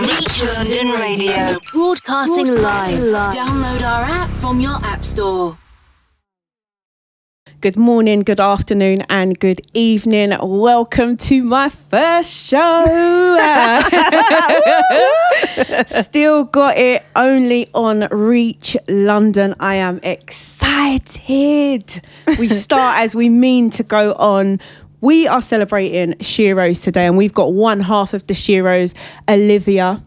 Reach London Radio. Broadcasting live. Download our app from your app store. Good morning, good afternoon, and good evening. Welcome to my first show. Steele Got It only on Reach London. I am excited. We start as we mean to go on. We are celebrating Sheroes today, and we've got one half of the Sheroes, Olivia.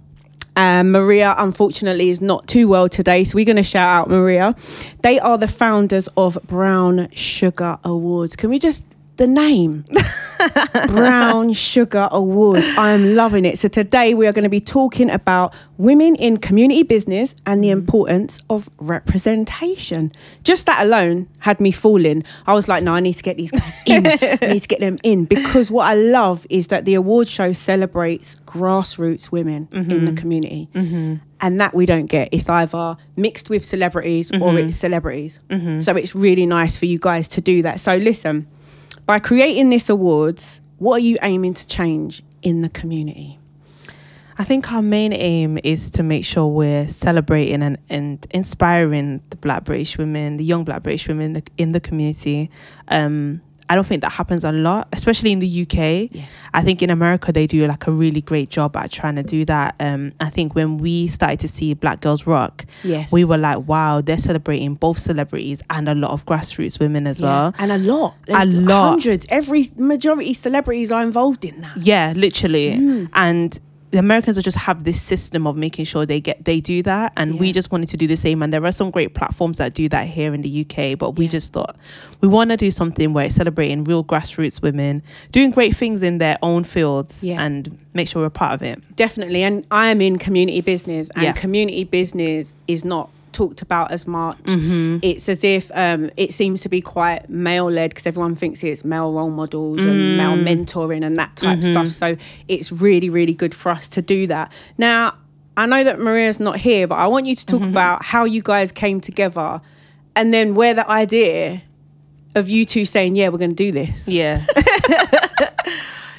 Um, Maria, unfortunately, is not too well today, so we're going to shout out Maria. They are the founders of Brown Sugar Awards. Can we just the name Brown Sugar Awards? I am loving it. So today we are going to be talking about women in community business and the mm. importance of representation. Just that alone had me falling. I was like, no, I need to get these guys in. I need to get them in because what I love is that the award show celebrates grassroots women in the mm-hmm. community. Mm-hmm. And that we don't get. It's either mixed with celebrities or mm-hmm. it's celebrities. So it's really nice for you guys to do that. So listen, by creating this awards, what are you aiming to change in the community? I think our main aim is to make sure we're celebrating and, and inspiring the Black British women, the young Black British women in the, in the community. Um, I don't think that happens a lot, especially in the UK. Yes. I think in America they do like a really great job at trying to do that. Um, I think when we started to see Black Girls Rock, Yes. we were like, wow, they're celebrating both celebrities and a lot of grassroots women as well. And a lot. A lot. Hundreds. Every majority celebrities are involved in that. Yeah, literally. Mm. And the Americans just have this system of making sure they get they do that, and we just wanted to do the same. And there are some great platforms that do that here in the UK, but we Yeah. just thought we want to do something where it's celebrating real grassroots women doing great things in their own fields, Yeah. and make sure we're part of it. Definitely. And I am in community business, and Yeah. community business is not talked about as much. Mm-hmm. It's as if um, it seems to be quite male led because everyone thinks it's male role models and male Mm. mentoring and that type Mm-hmm. stuff. So it's really, really good for us to do that. Now, I know that Maria's not here, but I want you to Mm-hmm. talk about how you guys came together and then where the idea of you two saying, Yeah, we're going to do this. Yeah.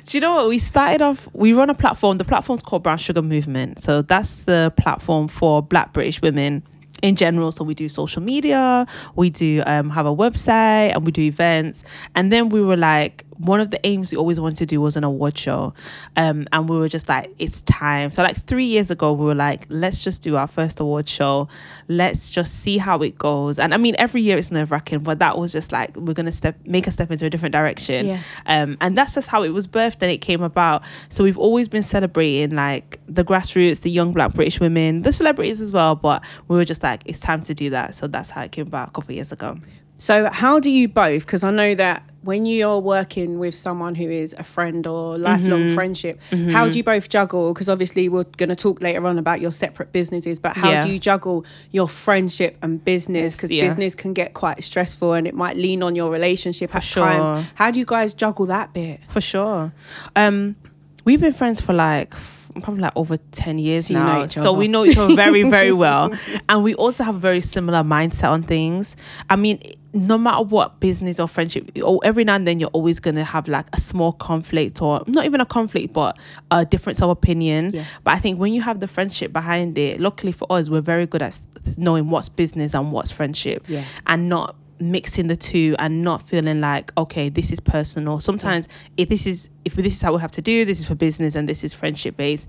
Do you know what? We started off, we run a platform. The platform's called Brown Sugar Movement. So that's the platform for Black British women in general. So we do social media, we do um, have a website, and we do events. And then we were like, one of the aims we always wanted to do was an award show. Um, and we were just like, it's time. So, like, three years ago, we were like, let's just do our first award show. Let's just see how it goes. And I mean, every year it's nerve wracking, but that was just like, we're going to step, make a step into a different direction. Yeah. Um, and that's just how it was birthed and it came about. So we've always been celebrating like the grassroots, the young black British women, the celebrities as well. But we were just like, it's time to do that. So that's how it came about a couple of years ago. So, how do you both? Because I know that when you're working with someone who is a friend or lifelong Mm-hmm. friendship, how do you both juggle? Because obviously, we're going to talk later on about your separate businesses, but how Yeah. do you juggle your friendship and business? Because yeah. business can get quite stressful and it might lean on your relationship at sure. times. How do you guys juggle that bit? For sure. Um, we've been friends for like probably like over 10 years So you know now. so we know each other very, very well. And we also have a very similar mindset on things. I mean, no matter what business or friendship, or every now and then you're always gonna have like a small conflict or not even a conflict, but a difference of opinion. Yeah. But I think when you have the friendship behind it, luckily for us, we're very good at knowing what's business and what's friendship Yeah. and not mixing the two and not feeling like okay this is personal sometimes if this is if this is how we have to do this is for business and this is friendship based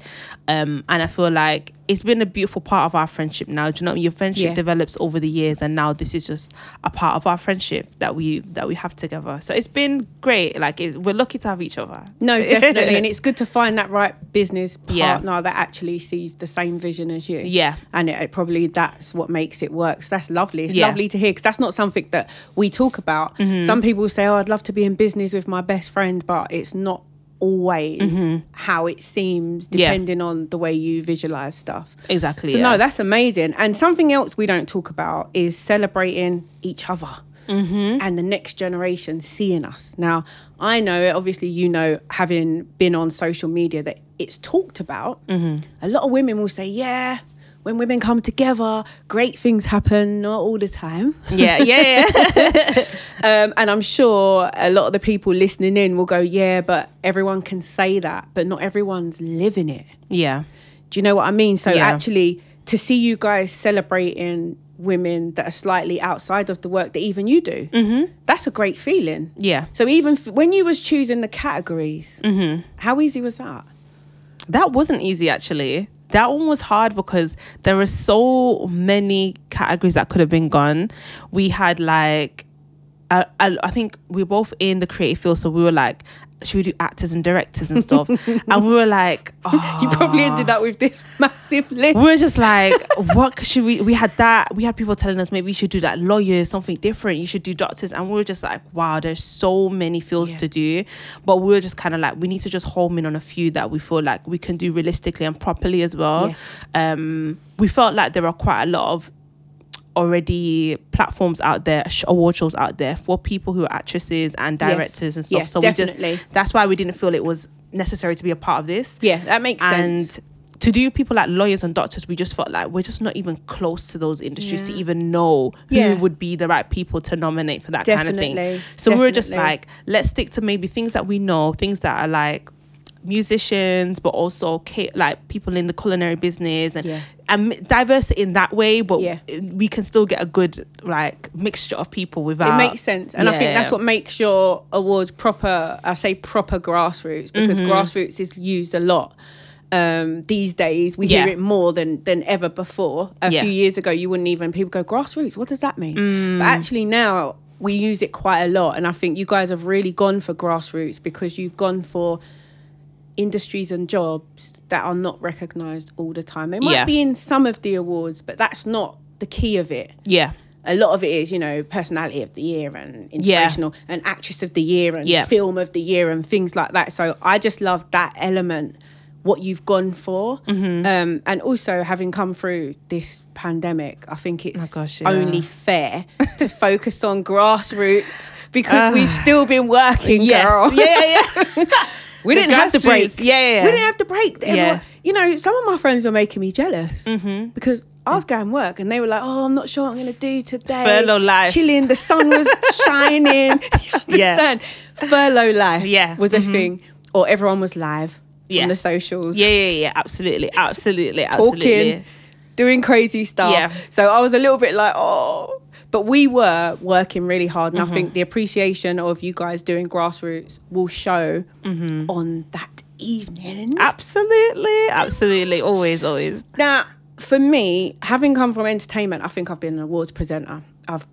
um and i feel like it's been a beautiful part of our friendship now do you know your friendship Yeah. develops over the years and now this is just a part of our friendship that we that we have together so it's been great like it's, we're lucky to have each other No, definitely. and it's good to find that right business Yeah. partner that actually sees the same vision as you. Yeah. And it, it probably that's what makes it work. So that's lovely. It's Yeah. lovely to hear because that's not something that we talk about. Mm-hmm. Some people say, oh, I'd love to be in business with my best friend, but it's not always how it seems Mm-hmm. Yeah. depending on the way you visualize stuff. exactly So yeah. no, that's amazing. And something else we don't talk about is celebrating each other Mm-hmm. and the next generation seeing us. Now, I know, obviously, you know, having been on social media, that it's talked about. Mm-hmm. A lot of women will say, "Yeah." When women come together, great things happen, not all the time. yeah yeah yeah Um, and I'm sure a lot of the people listening in will go, yeah, but everyone can say that, but not everyone's living it. yeah Do you know what I mean? So Yeah. actually, to see you guys celebrating women that are slightly outside of the work that even you do, mm-hmm. that's a great feeling. Yeah. So even f- when you was choosing the categories, Mm-hmm. how easy was that? That wasn't easy actually. That one was hard because there were so many categories that could have been gone. We had like, I, I, I think we are both in the creative field, so we were like, should we do actors and directors and stuff? and we were like, oh. You probably ended up with this massive list. we were just like, what should we? We had that. We had people telling us maybe you should do that lawyers, something different. You should do doctors, and we were just like, wow, there's so many fields Yeah. to do. But we were just kind of like, we need to just home in on a few that we feel like we can do realistically and properly as well. Yes. Um, we felt like there are quite a lot of already platforms out there, award shows out there for people who are actresses and Yes. directors and stuff. Yes, so definitely. we just that's why we didn't feel it was necessary to be a part of this Yeah, that makes and sense. And to do people like lawyers and doctors, we just felt like we're just not even close to those industries to even know who Yeah. would be the right people to nominate for that kind of thing. So we were just like, let's stick to maybe things that we know, things that are like musicians, but also like people in the culinary business and Yeah. and diverse in that way. But Yeah. we can still get a good like mixture of people without. It makes sense, and I think that's what makes your awards proper. I say proper grassroots because Mm-hmm. grassroots is used a lot um, these days. We Yeah. hear it more than than ever before. A Yeah. few years ago, you wouldn't even people go grassroots. What does that mean? Mm. But actually now we use it quite a lot, and I think you guys have really gone for grassroots because you've gone for industries and jobs that are not recognized all the time. They might Yeah. be in some of the awards, but that's not the key of it Yeah. a lot of it is, you know, personality of the year and Yeah. and actress of the year and Yeah. film of the year and things like that. So I just love that element, what you've gone for. Mm-hmm. Um, and also having come through this pandemic, I think it's Oh gosh, yeah. only fair to focus on grassroots because we've still been working, girl. Ah. Yeah, yeah, yeah. We didn't have the break. Yeah, yeah, yeah. We didn't have the break. Everyone, Yeah. You know, some of my friends were making me jealous Mm-hmm. because I was going work and they were like, "Oh, I'm not sure what I'm going to do today." Furlough life. chilling. The sun was shining. You Yeah. Furlough life. Yeah. was a thing, or everyone was live Yeah. on the socials. Yeah, yeah, yeah, absolutely, absolutely, absolutely. talking, doing crazy stuff. Yeah. So I was a little bit like, oh. But we were working really hard, and Mm-hmm. I think the appreciation of you guys doing grassroots will show Mm-hmm. on that evening. Absolutely, absolutely, always, always. Now, for me, having come from entertainment, I think I've been an awards presenter. I've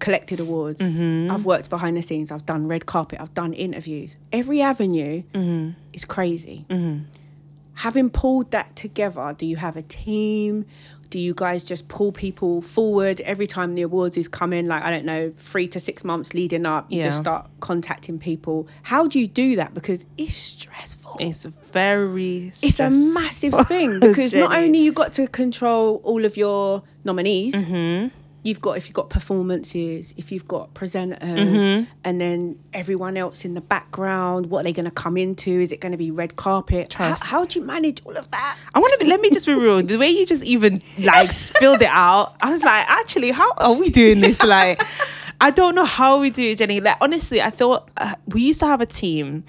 collected awards. Mm-hmm. I've worked behind the scenes. I've done red carpet. I've done interviews. Every avenue Mm-hmm. is crazy. Having pulled that together, do you have a team? Do you guys just pull people forward every time the awards is coming? Like I don't know, three to six months leading up, you just start contacting people. How do you do that? Because it's stressful It's very. it's a massive thing because not only you got to control all of your nominees Mm-hmm. You've got if you've got performances if you've got presenters Mm-hmm. and then everyone else in the background what are they going to come into is it going to be red carpet how, Trust. how do you manage all of that I want to. Let me just be real. The way you just even like spilled it out, I was like, actually, how are we doing this? Like, I don't know how we do it, Jenni. Like, honestly, I thought uh, we used to have a team.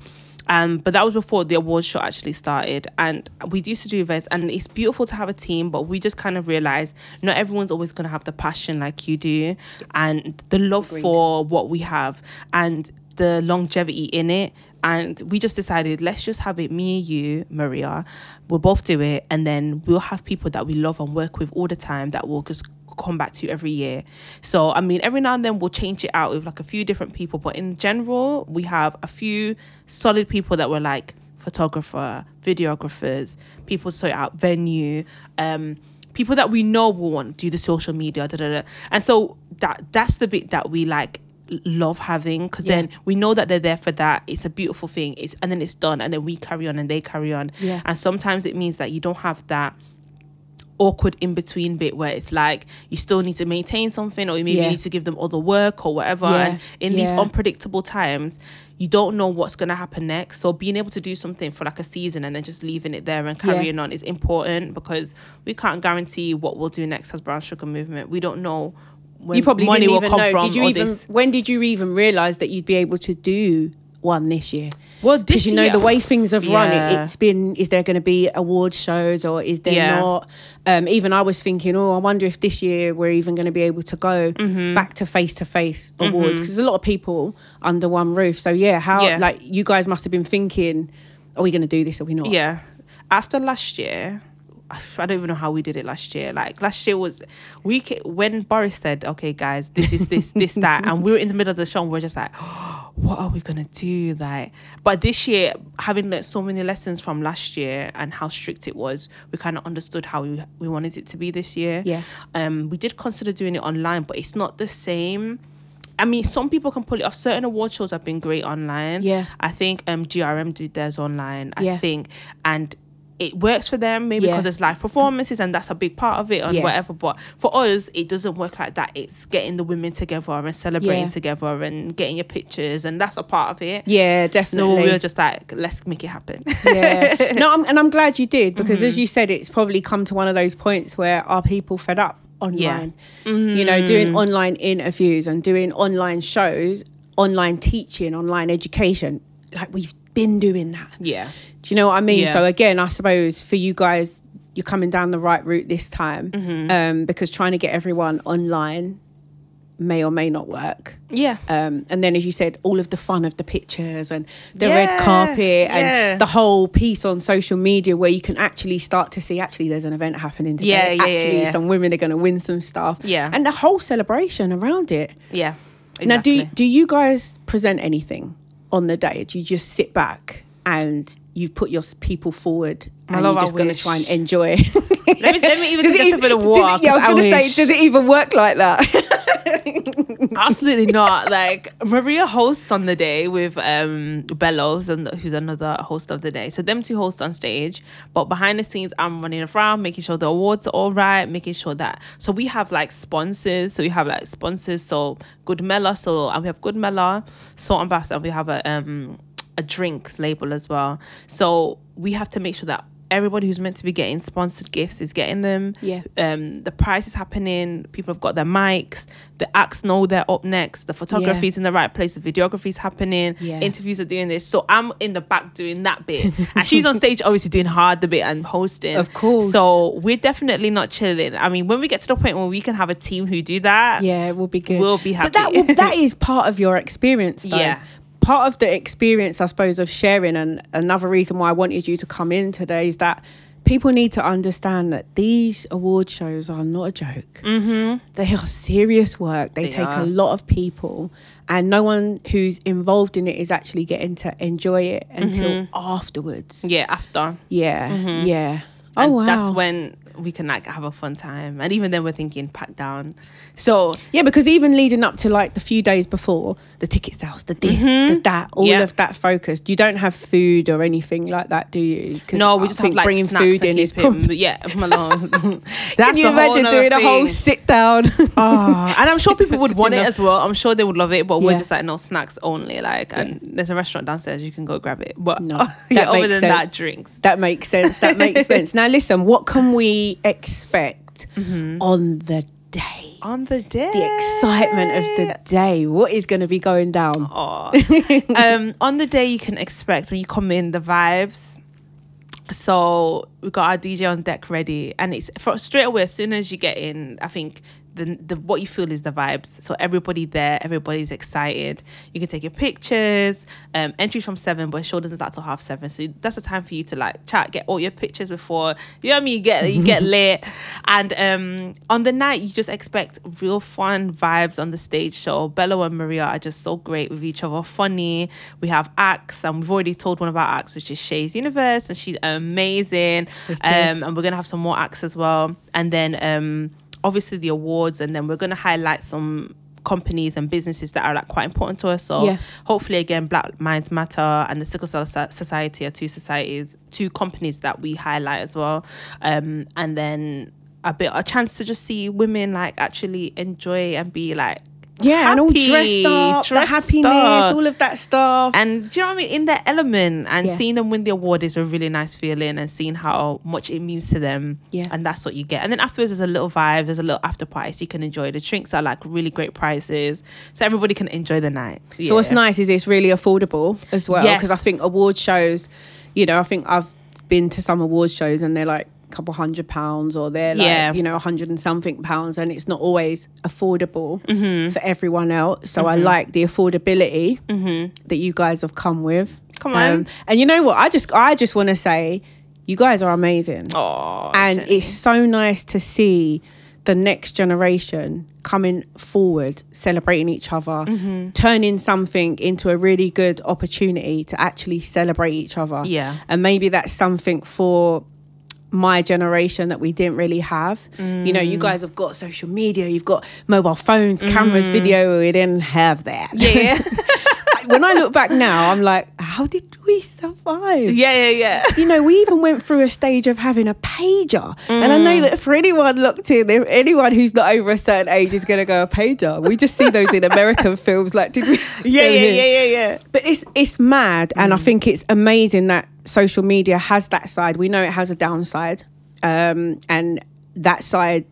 Um, but that was before the awards show actually started, and we used to do events, and it's beautiful to have a team. But we just kind of realized not everyone's always going to have the passion like you do, and the love Agreed. for what we have, and the longevity in it. And we just decided, let's just have it, me and you, Maria. We'll both do it. And then we'll have people that we love and work with all the time that will just come back to every year. So, I mean, every now and then we'll change it out with like a few different people. But in general, we have a few solid people that were like photographer, videographers, people sort out venue, um, people that we know will want to do the social media, da, da, da. and so that that's the bit that we like love having because Yeah. then we know that they're there for that it's a beautiful thing it's and then it's done and then we carry on and they carry on Yeah. and sometimes it means that you don't have that awkward in between bit where it's like you still need to maintain something or you maybe Yeah. need to give them other work or whatever. Yeah. and in these unpredictable times you don't know what's going to happen next. So being able to do something for like a season and then just leaving it there and carrying on is important because we can't guarantee what we'll do next as brown sugar movement. We don't know when you probably money didn't will even come know. From did you even this when did you even realize that you'd be able to do one this year? Well, because this you know year- the way things have run, Yeah. it, it's been. Is there going to be award shows or is there Yeah. not? Um, even I was thinking, oh, I wonder if this year we're even going to be able to go Mm-hmm. back to face to face awards because there's a lot of people under one roof. So yeah, how Yeah. like you guys must have been thinking, are we going to do this or we not? Yeah. After last year, I don't even know how we did it last year. Like last year was we when Boris said, "Okay, guys, this is this this that," and we were in the middle of the show, and we are just like, "What are we gonna do?" Like, but this year, having learned so many lessons from last year and how strict it was, we kind of understood how we we wanted it to be this year. Yeah. Um, we did consider doing it online, but it's not the same. I mean, some people can pull it off. Certain award shows have been great online. Yeah. I think um GRM did theirs online. I Yeah. think, and it works for them maybe Yeah. because there's live performances and that's a big part of it and Yeah. whatever. But for us, it doesn't work like that. It's getting the women together and celebrating Yeah. together and getting your pictures, and that's a part of it. Yeah, definitely. So we were just like, let's make it happen. yeah. No, I'm, and I'm glad you did because, Mm-hmm. as you said, it's probably come to one of those points where are people fed up online? You know, Mm. doing online interviews and doing online shows, online teaching, online education. Like we've been doing that. yeah. Do you know what I mean? Yeah. So again, I suppose for you guys, you're coming down the right route this time Mm-hmm. um, because trying to get everyone online may or may not work. Yeah. Um, and then, as you said, all of the fun of the pictures and the red carpet and yeah. the whole piece on social media where you can actually start to see actually there's an event happening today. Yeah, yeah, yeah, actually, yeah. some women are going to win some stuff. Yeah. and the whole celebration around it. yeah. Now, do do you guys present anything on the day? Do you just sit back and you put your people forward and you're just going to try and enjoy? let me, let me even Does take it a sip of the water. it- yeah, I was going to say, does it even work like that? Absolutely not. Like Maria hosts on the day with um Bellows and who's another host of the day. So them two host on stage, but behind the scenes I'm running around making sure the awards are all right, making sure that so we have like sponsors. So we have like sponsors. So Good Mela. So and we have Good Mela, Salt and Bath, and we have a um a drinks label as well. So we have to make sure that everybody who's meant to be getting sponsored gifts is getting them. Yeah. Um, the price is happening. People have got their mics. The acts know they're up next. The photography's in the right place. The videography's happening. Yeah. Interviews are doing this. So I'm in the back doing that bit, and she's on stage obviously doing hard the bit and hosting. Of course. So we're definitely not chilling. I mean, when we get to the point where we can have a team who do that, Yeah, we'll be good. We'll be happy. But that will, that is part of your experience, though. Yeah. Part of the experience, I suppose, of sharing, and another reason why I wanted you to come in today is that people need to understand that these award shows are not a joke. Mm-hmm. They are serious work. They, They take are. a lot of people, and no one who's involved in it is actually getting to enjoy it until afterwards. yeah, after. Yeah, yeah. Oh And wow. that's when we can like have a fun time. And even then we're thinking pack down. So Yeah, because even leading up to like the few days before, the ticket sales, the this, the mm-hmm. that, all Yeah. of that focused. You don't have food or anything like that, do you? no, we I just think have like bringing food in is probably. yeah, from along. Can you a imagine doing a whole sit down? Oh, and I'm sure people would want it as well. I'm sure they would love it, but we're just like no snacks only. Like, and there's a restaurant downstairs you can go grab it. But No, yeah, that other makes than sense. that, drinks. that makes sense. That makes sense. Now listen, what can we expect on the day? On the day, The excitement of the day. What is going to be going down? Um, on the day you can expect when you come in the vibes. So we got our DJ on deck ready, and it's for straight away as soon as you get in. I think the, the what you feel is the vibes. So everybody there, everybody's excited. You can take your pictures. Um, entries from seven, but show doesn't start till half seven. So that's the time for you to like chat, get all your pictures before you know I mean. You get you get lit, and um, on the night you just expect real fun vibes on the stage show. Bello and Maria are just so great with each other, funny. We have acts, and we've already told one of our acts, which is Shay's Universe, and she's amazing. Um, and we're gonna have some more acts as well, and then um, obviously the awards, and then we're gonna highlight some companies and businesses that are like quite important to us. So Yeah. hopefully again Black Minds Matter and the Sickle Cell Society are two societies, two companies that we highlight as well. Um, and then a bit a chance to just see women like actually enjoy and be like Yeah, and all happy, dressed up, the dressed happiness, up. all of that stuff. and do you know what I mean? In their element, and Yeah. seeing them win the award is a really nice feeling, and seeing how much it means to them. Yeah. and that's what you get. And then afterwards, there's a little vibe. There's a little after party, so you can enjoy. The drinks are like really great prices, so everybody can enjoy the night. So what's nice is it's really affordable as well because Yes. I think award shows, you know, I think I've been to some award shows and they're like couple hundred pounds or they're like Yeah. you know a hundred and something pounds and it's not always affordable Mm-hmm. for everyone else. So I like the affordability that you guys have come with. Mm-hmm. Come on. and you know what? I just I just want to say, you guys are amazing Oh, and it's so nice to see the next generation coming forward celebrating each other Mm-hmm. turning something into a really good opportunity to actually celebrate each other Yeah. and maybe that's something for my generation that we didn't really have. You know you Mm. guys have got social media you've got mobile phones cameras video we didn't have that. Yeah, when i look back now i'm like how did we survive yeah, yeah, yeah. you know, we even went through a stage of having a pager. And I know that for anyone looked in, anyone who's not over a certain age is going to go a pager. We just see those in American films. Like, did we? Yeah, yeah, yeah, yeah, yeah. But it's it's mad, and I think it's amazing that social media has that side. We know it has a downside, um, and that side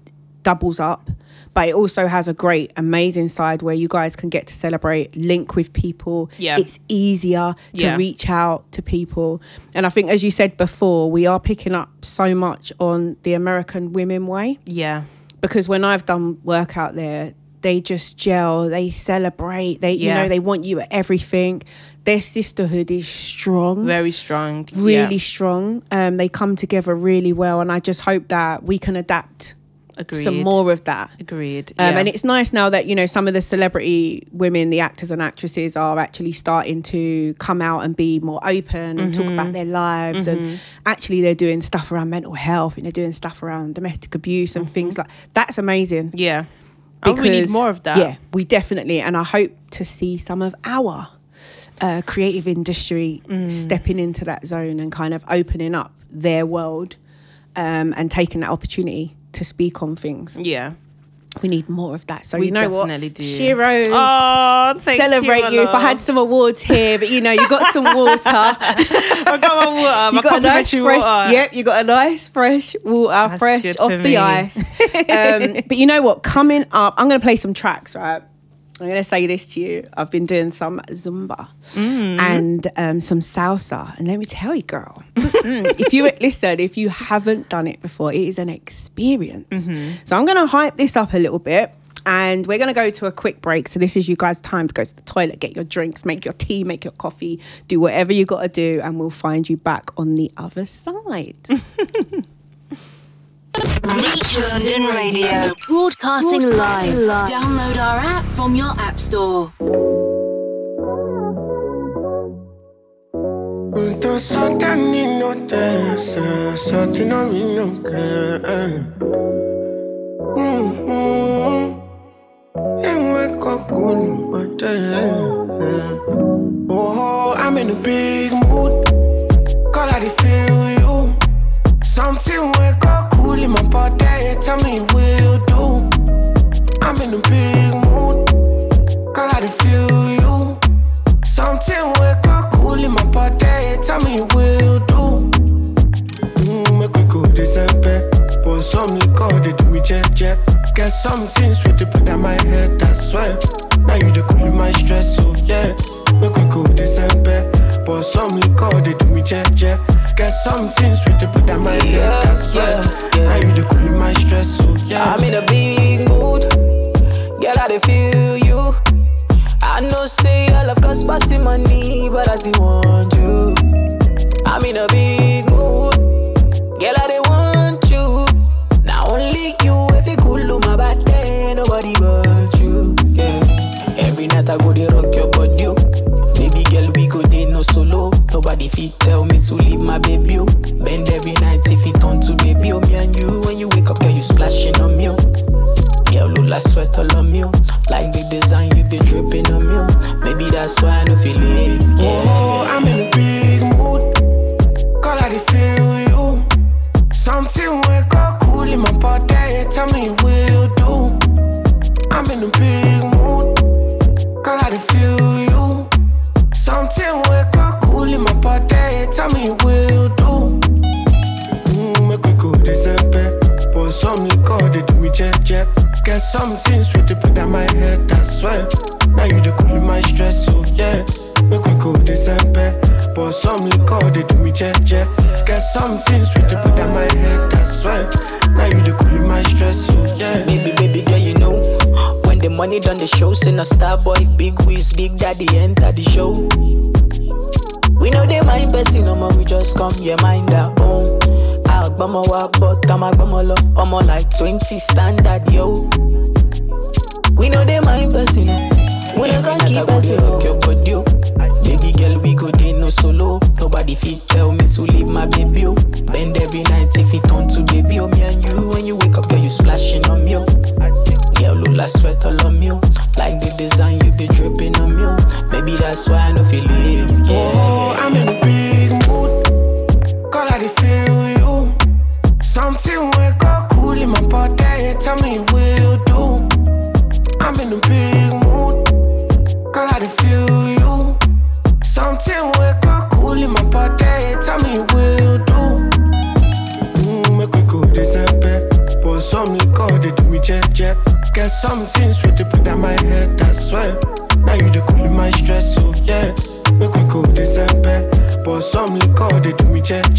doubles up. But it also has a great, amazing side where you guys can get to celebrate, link with people. Yeah. It's easier to Yeah. reach out to people. And I think, as you said before, we are picking up so much on the American women way Yeah. because when I've done work out there, they just gel, they celebrate, they you know, they want you at everything. Their sisterhood is strong. Very strong. really Yeah. strong. Um, they come together really well, and I just hope that we can adapt Agreed. some more of that. Agreed. Um, yeah. And it's nice now that you know some of the celebrity women, the actors and actresses, are actually starting to come out and be more open and talk Mm-hmm. about their lives. And actually, they're doing stuff around mental health and they're doing stuff around domestic abuse and things like that's amazing. yeah. And we need more of that. Yeah, we definitely, and I hope to see some of our uh, creative industry Mm. stepping into that zone and kind of opening up their world um, and taking that opportunity to speak on things. Yeah. We need more of that. So We you know definitely what, do. Sheroes. Oh, thank Celebrate you. you, if I had some awards here, but you know, you got some water. I got my water. you got a nice fresh, water. yep, you got a nice fresh water, fresh off the ice. Um, but you know what? Coming up, I'm going to play some tracks, right? I'm going to say this to you. I've been doing some Zumba Mm. and um, some salsa. And let me tell you, girl, if you listen, if you haven't done it before, it is an experience. Mm-hmm. So I'm going to hype this up a little bit. And we're going to go to a quick break. So, this is you guys' time to go to the toilet, get your drinks, make your tea, make your coffee, do whatever you got to do. And we'll find you back on the other side. Reach London Radio. Broadcasting, live. Download our app from your app store. Tô só canino dessa, só te não me não quer. Eu é coculo, Oh, I'm in a big mood. Call I feel you. Something wake up my body. Tell me what you do. I'm in a big mood. Call I feel you. Something wake up cool in my body. Tell me what you do. Mm, make we go December. But some liquor they do me jet jet. Get something sweet to put on my head. That's why. Now you the cool in my stress, so yeah. Make we go December. But some liquor they do me jet. Get something sweet to put on my head. That's why. yeah, yeah. Now you the cool in my stress, so yeah. I'm in a big mood. Girl, I dey feel you. I know say all love cost passing money, but I still want you. I'm in a big mood. Girl, I dey want you. Now only you if you cool my body, nobody but you. Yeah. Every night I go dey rock solo. Nobody fit tell me to leave my baby. Oh. Bend every night if it turn to baby. Oh, me and you. When you wake up, girl, you splashing on me. Oh. Girl, look like sweat all on me. Oh. Like the design, you be dripping on me. Oh. Maybe that's why I know feel it. Yeah. Oh, I'm in the Get something sweet to put on my head, I swear. Now you the cool my stress, so yeah. Make we go December. But some liquor they do me jet.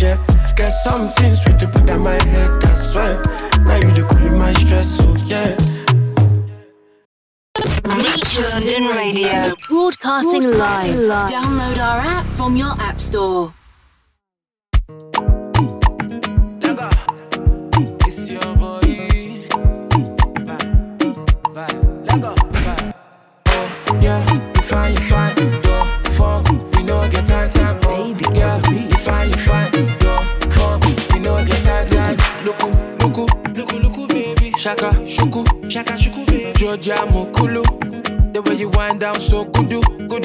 Get something sweet to put on my head, I swear. Now you the cool my stress, so yeah. Reach London Radio. Broadcasting live. Download our app from your app store. Shaka, shuku, shaka, shuku. Georgia Mokulu. The way you wind down so good, good.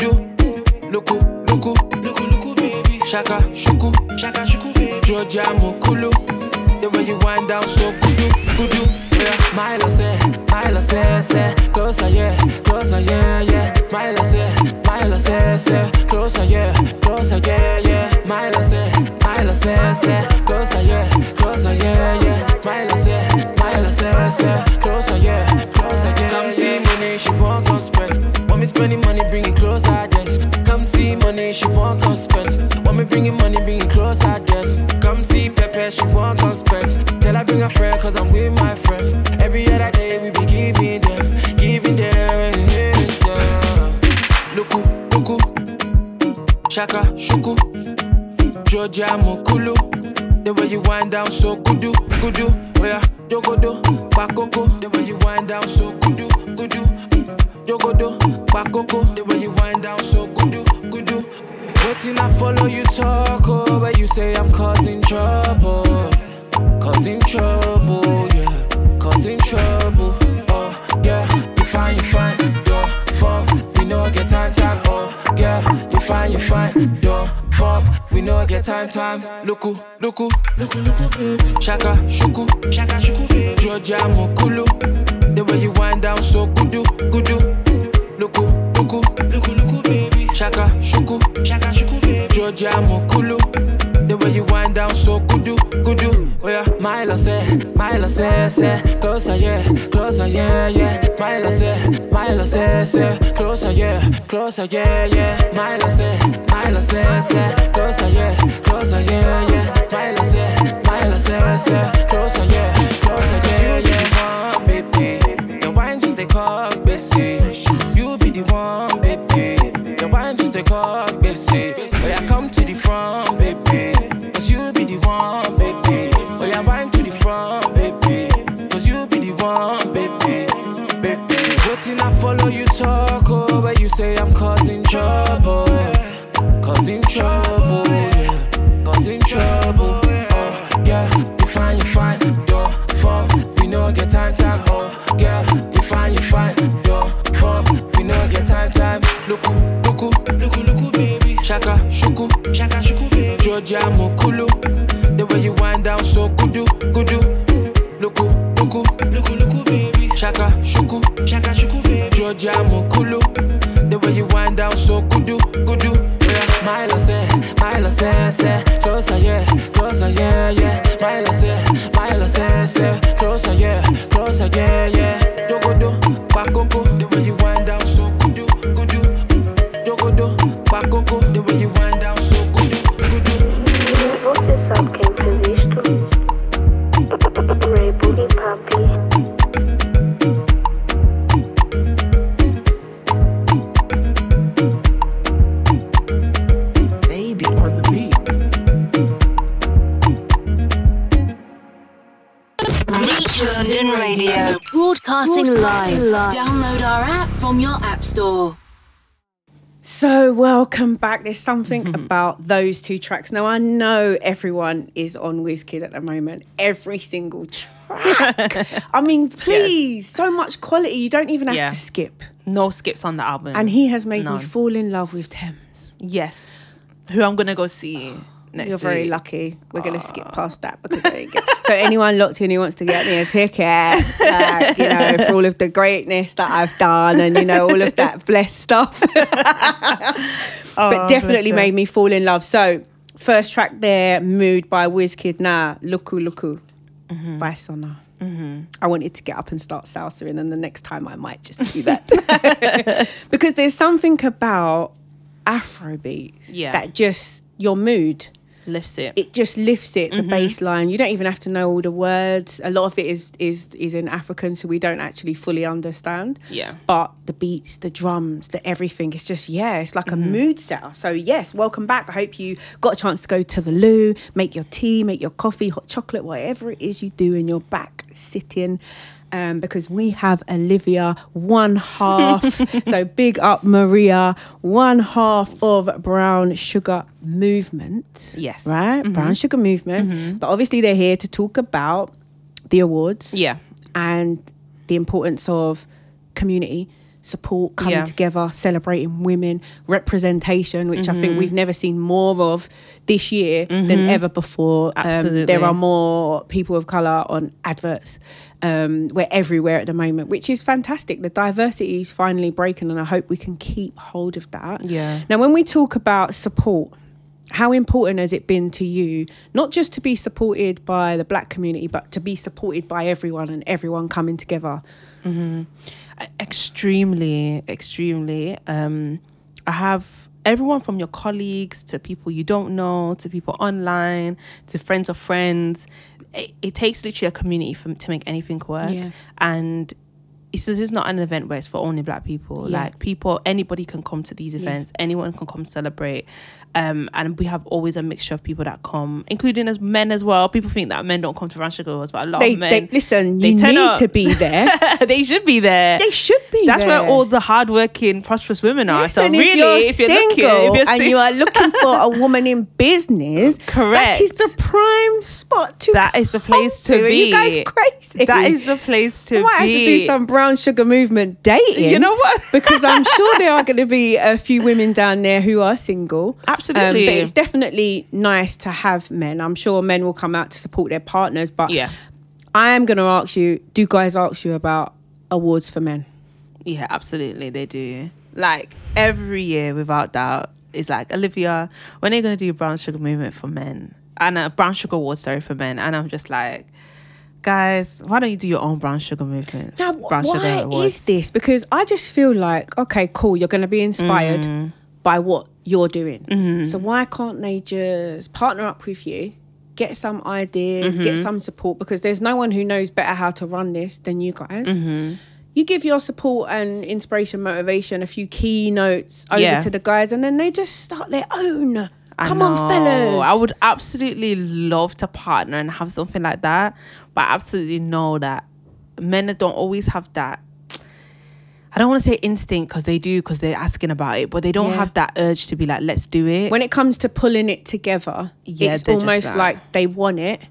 Luku, luku, luku, luku, baby. Shaka, shuku, shaka, shuku. Georgia Mokulu. The way you wind down so good, good. Yeah. Milo say, Milo say, say, closer, yeah, closer, yeah, yeah. Milo say, Milo say, say, closer, yeah, closer, yeah. Milo say, Milo say, say, closer, yeah, closer, yeah, yeah. Milo say, Milo say, say, closer, yeah, closer, yeah. Come see money, she won't come spend. Want me spending money, bring it closer, then. Come see money, she won't come spend. Want me bringing money, bring it closer, then. Come see Pepe, she won't come spend. Tell her bring a friend, cause I'm with my friend. Every other day we be giving them, giving them. yeah. Luku, luku, shaka, shuku, Georgia Mokulu. The way you wind down so goodu, goodu. Oh yeah, jogodo, bakoko. The way you wind down so goodu, goodu. Jogodo, bakoko. The way you wind down so goodu, goodu. Waiting I follow you talk, oh, but you say I'm causing trouble. Causing trouble, yeah. Causing trouble, oh, yeah. Yeah. You fine, you fine, your fuck. We know I get time, time. Luku, luku, luku, luku, baby. Shaka, shuku, shaka, shuku. Georgia Mokulu. The way you wind down so goodu, goodu. Luku, luku, luku, luku, baby. Shaka, shuku, shaka, shuku, baby. Georgia Mokulu. The way you wind down so goodu, goodu. Oh yeah, Milo say, Milo say, say, closer, yeah, closer, yeah, yeah. Milo say, Milo say, say, closer, yeah, closer, yeah, yeah. Milo say, Milo say, say, closer, yeah, closer, yeah, yeah. Milo say, Milo say, say, closer, yeah, closer, yeah. There's something mm-hmm. about those two tracks. Now, I know everyone is on WizKid at the moment. Every single track. I mean, please, so much quality. You don't even have Yeah. to skip. No skips on the album. And he has made None. me fall in love with Tems. yes, who I'm gonna go see next. You're very week. lucky. We're to skip ah. past that because I didn't get. So anyone locked in who wants to get me a ticket, like, you know, for all of the greatness that I've done and you know all of that blessed stuff, but oh, definitely made me fall in love. So first track there, "Mood" by Wizkid. Now, "Luku Luku" mm-hmm. by Sona. Mm-hmm. I wanted to get up and start salsing, and then the next time I might just do that because there's something about Afro beats Yeah. that just your mood lifts it. it just lifts it the Mm-hmm. bass line you don't even have to know all the words a lot of it is is is in african so we don't actually fully understand Yeah. but the beats the drums the everything it's just yeah it's like Mm-hmm. a mood setter so yes welcome back i hope you got a chance to go to the loo make your tea make your coffee hot chocolate whatever it is you do in your back sitting um, because we have Olivia, one half. so big up Maria, one half of Brown Sugar Movement. Yes. Right? Brown Sugar Movement. But obviously, they're here to talk about the awards yeah, and the importance of community support coming Yeah. together celebrating women representation which i Mm-hmm. think we've never seen more of this year than ever before. Um, there are more people of color on adverts um, we're everywhere at the moment which is fantastic. The diversity is finally breaking and i hope we can keep hold of that. Yeah. now when we talk about support how important has it been to you not just to be supported by the black community but to be supported by everyone and everyone coming together extremely, extremely. Um, I have everyone from your colleagues to people you don't know to people online to friends of friends. It, it takes literally a community for, to make anything work, Yeah. and it's, this is not an event where it's for only black people. Yeah. Like people, anybody can come to these events. Anyone can come celebrate. Um, and we have always a mixture of people that come, including as men as well. People think that men don't come to Ranch Girls, but a lot they, of men. they listen they you need up. to be there they should be there. they should be That's there. where all the hardworking, prosperous women are. so really, if you're, single looking, if you're and you are looking for a woman in business, Correct. that is the prime spot to. That is the place to Are you guys crazy? that is the place to I might be. have to do some brown sugar movement dating. You know what? because I'm sure there are going to be a few women down there who are single. Um, absolutely. but it's definitely nice to have men. I'm sure men will come out to support their partners, but Yeah. I am going to ask you: Do guys ask you about awards for men? Yeah, absolutely, they do. Like every year, without doubt, it's like Olivia, when are you gonna do Brown Sugar Movement for men and a Brown Sugar Award, sorry, for men? And I'm just like, guys, why don't you do your own Brown Sugar Movement? Now, Brown why Sugar is this? Because I just feel like, okay, cool, you're going to be inspired Mm. by what you're doing. Mm-hmm. So why can't they just partner up with you, get some ideas, get Mm-hmm. some support? Because there's no one who knows better how to run this than you guys. Mm-hmm. You give your support and inspiration, motivation, a few keynotes over Yeah. to the guys, and then they just start their own. I Come on, fellas. I would absolutely love to partner and have something like that, but I absolutely know that men don't always have that. I don't want to say instinct because they do because they're asking about it, but they don't Yeah. have that urge to be like, let's do it. when it comes to pulling it together, Yeah, it's almost like- like they want it.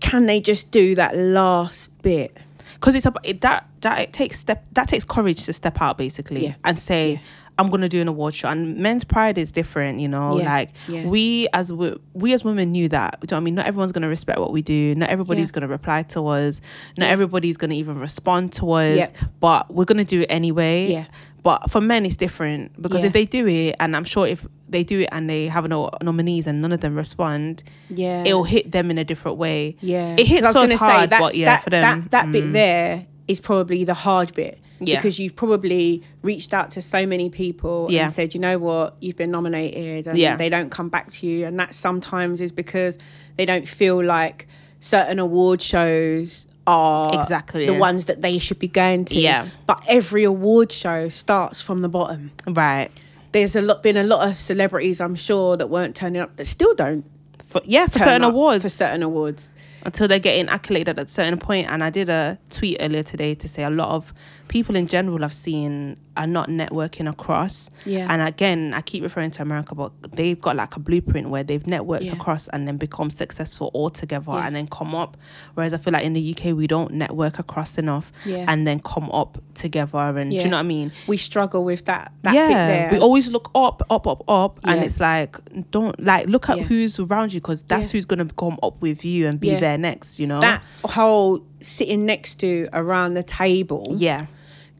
Can they just do that last bit? because it's about it, that that it takes step that takes courage to step out basically Yeah. and say I'm gonna do an award show and men's pride is different you know Yeah. like Yeah. we as wo- we as women knew that you know what I mean not everyone's gonna respect what we do not everybody's Yeah. gonna reply to us not everybody's gonna even respond to us Yep. but we're gonna do it anyway Yeah. but for men it's different because if they do it and I'm sure if they do it and they have no nominees and none of them respond Yeah. it'll hit them in a different way Yeah, it hits us hard that's- but yeah that, for them that, that bit mm. there is probably the hard bit. Yeah. Because you've probably reached out to so many people Yeah. and said, you know what, you've been nominated and Yeah. they don't come back to you. And that sometimes is because they don't feel like certain award shows are Exactly, the yeah. ones that they should be going to. Yeah. But every award show starts from the bottom. Right. There's a lot been a lot of celebrities I'm sure that weren't turning up that still don't For, yeah, for certain awards. for certain awards. until they're getting accoladed at a certain point. And I did a tweet earlier today to say a lot of people in general I've seen are not networking across. Yeah. And again, I keep referring to America, but they've got like a blueprint where they've networked Yeah. across and then become successful all together Yeah. and then come up. Whereas I feel like in the UK we don't network across enough Yeah. and then come up together. And do you know what I mean? We struggle with that. that yeah, there. we always look up, up, up, up, and it's like don't like look at who's around you because that's who's gonna come up with you and be there next. You know that whole sitting next to around the table. Yeah,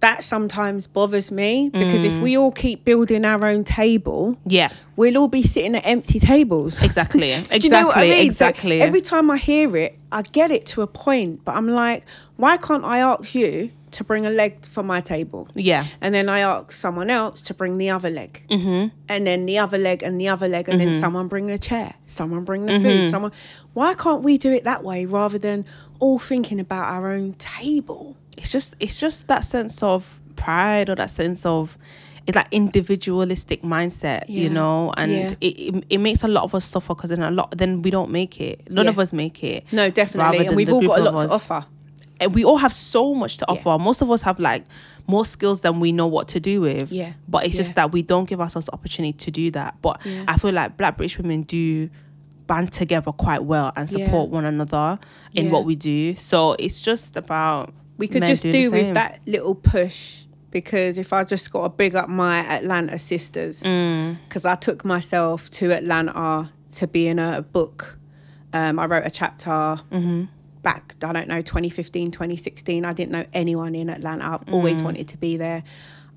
That sometimes bothers me because Mm. if we all keep building our own table, yeah, we'll all be sitting at empty tables. exactly, exactly, you know I mean? So exactly. every time I hear it, I get it to a point, but I'm like, why can't I ask you to bring a leg for my table? yeah, And then I ask someone else to bring the other leg. Mm-hmm. And then the other leg and the other leg. And Mm-hmm. then someone bring the chair. Someone bring the food. Someone. Why can't we do it that way rather than all thinking about our own table? It's just it's just that sense of pride or that sense of it's like individualistic mindset, you know, and Yeah. it, it it makes a lot of us suffer because then a lot then we don't make it. None Yeah. of us make it. No, definitely. And we've all got a lot to offer. and we all have so much to Yeah. offer. Most of us have like more skills than we know what to do with. Yeah. But it's Yeah. just that we don't give ourselves the opportunity to do that. But Yeah. I feel like Black British women do band together quite well and Yeah. support one another in Yeah. what we do. So it's just about We could men just doing do with that little push because if I just got to big up my Atlanta sisters, Mm. because I took myself to Atlanta to be in a book. Um, I wrote a chapter Mm-hmm. back, I don't know, 2015, 2016. I didn't know anyone in Atlanta. I've always Mm. wanted to be there.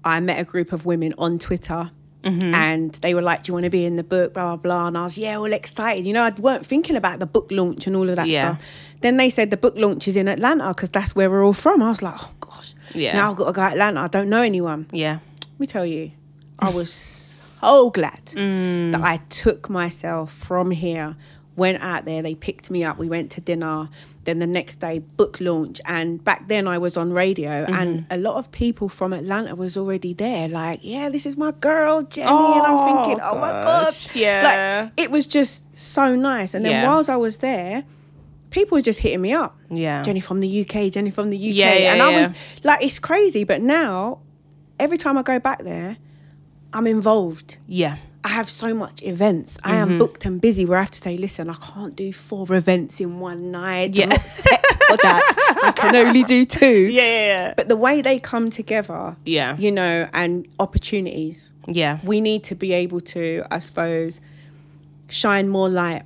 I met a group of women on Twitter. Mm-hmm. And they were like, "Do you want to be in the book?" Blah blah blah. And I was, yeah, all excited. You know, I weren't thinking about the book launch and all of that Yeah. stuff. Then they said the book launch is in Atlanta because that's where we're all from. I was like, oh gosh, Yeah. Now I've got to go to Atlanta. I don't know anyone. Yeah. Let me tell you, I was so glad Mm. that I took myself from here, went out there, they picked me up, we went to dinner. Then the next day, book launch. And back then I was on radio, Mm-hmm. and a lot of people from Atlanta was already there. Like, yeah, this is my girl, Jenni. and I'm Oh, thinking, oh my God. gosh, yeah. Like, it was just so nice. And then Yeah. whilst I was there, people were just hitting me up. Yeah. Jenni from the UK, Jenni from the UK. Yeah, yeah, and I was like, it's crazy. But now, every time I go back there, I'm involved. Yeah. I have so much events. I Mm-hmm. am booked and busy where I have to say, listen, I can't do four events in one night. Yeah. I'm for that. I can only do two. Yeah, yeah, yeah. But the way they come together, Yeah. you know, and opportunities, Yeah. we need to be able to, I suppose, shine more light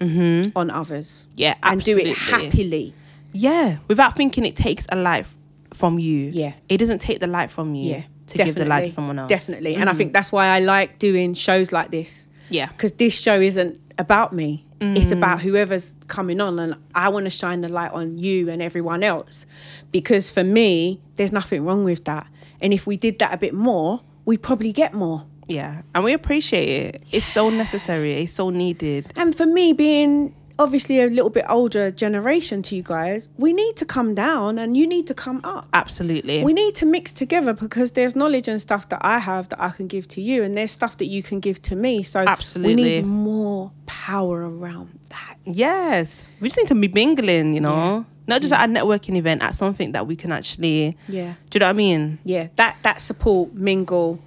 on others. Mm-hmm. Yeah, And do it happily. Yeah. Without thinking it takes a life from you. Yeah. It doesn't take the light from you Yeah. To give the light to someone else. Mm. Definitely. And I think that's why I like doing shows like this. Yeah. Because this show isn't about me. It's Mm. about whoever's coming on. And I want to shine the light on you and everyone else. Because for me, there's nothing wrong with that. And if we did that a bit more, we'd probably get more. Yeah. And we appreciate it. It's so necessary. It's so needed. And for me, being obviously a little bit older generation to you guys, we need to come down and you need to come up. Absolutely. We need to mix together because there's knowledge and stuff that I have that I can give to you, and there's stuff that you can give to me. So Absolutely. we need more power around that. yes. We just need to be mingling, you know? Not just mm. at a networking event, at something that we can actually. Yeah. Do you know what I mean? Yeah, that that support, mingle,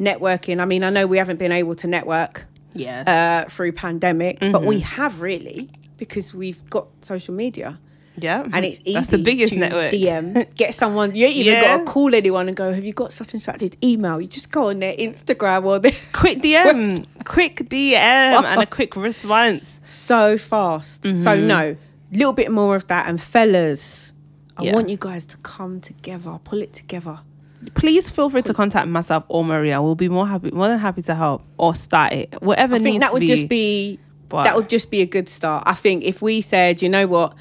networking. I mean, I know we haven't been able to network Yeah. uh, through pandemic, but we have really because we've got social media. yeah. And it's easy That's the biggest to network. DM, get someone. You ain't even Yeah. got to call anyone and go, "Have you got such and such?" His email. You just go on their Instagram or their quick DM. quick DM and a quick response. so fast. So no, little bit more of that. And fellas, I Yeah. want you guys to come together, pull it together. Please feel free to contact myself or Maria. We'll be more happy, more than happy to help or start it. Whatever I needs think that to would be. just be But- that would just be a good start. I think if we said, you know what,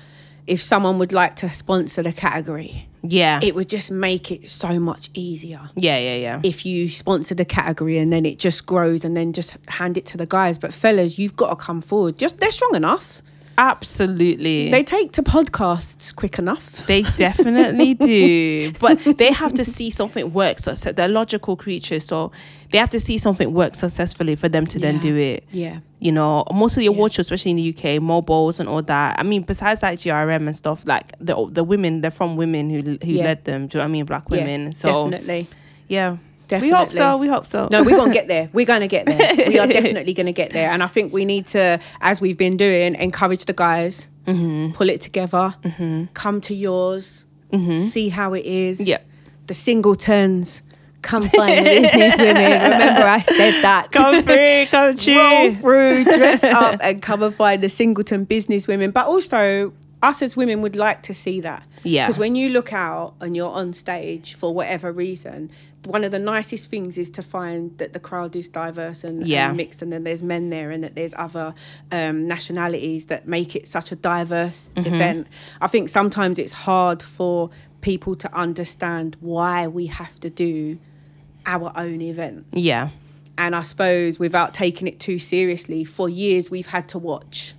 if someone would like to sponsor the category, yeah. it would just make it so much easier. yeah, yeah, yeah. If you sponsor the category and then it just grows and then just hand it to the guys. But fellas, you've got to come forward. Just they're strong enough. Absolutely. They take to podcasts quick enough. They definitely do. But they have to see something work. So they're logical creatures. So they have to see something work successfully for them to then do it. Yeah. You know, most of the award shows, especially in the UK, mobiles and all that. I mean, besides like GRM and stuff, like the the women, they're from women who who Yeah. led them. Do you know what I mean? Black women. Yeah, so definitely. yeah. Definitely. We hope so. We hope so. No, we're gonna get there. We're gonna get there. We are definitely gonna get there. And I think we need to, as we've been doing, encourage the guys, Mm-hmm. pull it together, come to yours, see how it is. Mm-hmm. Yeah. The singletons, come find the business women. Remember, I said that. come through, come roll true. through, dress up, and come and find the singleton business women. But also, us as women would like to see that. Yeah. Because when you look out and you're on stage for whatever reason, one of the nicest things is to find that the crowd is diverse and, Yeah. and mixed, and then there's men there, and that there's other um, nationalities that make it such a diverse Mm-hmm. event. I think sometimes it's hard for people to understand why we have to do our own events. Yeah. And I suppose without taking it too seriously, for years we've had to watch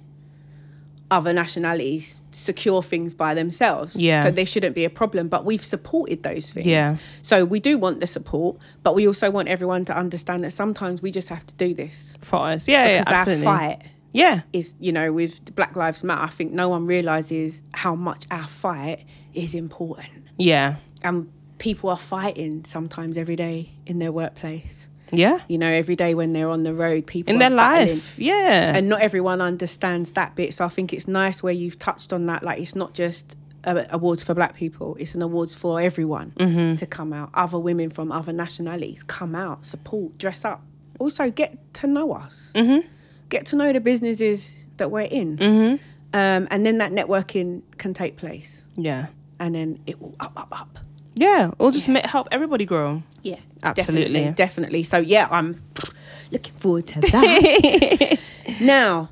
other nationalities secure things by themselves. Yeah. So they shouldn't be a problem. But we've supported those things. Yeah. So we do want the support, but we also want everyone to understand that sometimes we just have to do this. For us. Yeah, yeah, Because our fight Yeah. is, you know, with Black Lives Matter, I think no one realizes how much our fight is important. Yeah. And people are fighting sometimes every day in their workplace. Yeah. You know, every day when they're on the road, people In their life. Yeah. and not everyone understands that bit. So I think it's nice where you've touched on that. Like it's not just uh, awards for black people; it's an awards for everyone Mm-hmm. to come out. Other women from other nationalities come out, support, dress up. Also, get to know us. Mm-hmm. Get to know the businesses that we're in, um, and then that networking can take place, yeah. and then it will up, up, up. Yeah. It'll just ma- help everybody grow. Yeah, Absolutely. definitely, definitely. So yeah, I'm looking forward to that. now,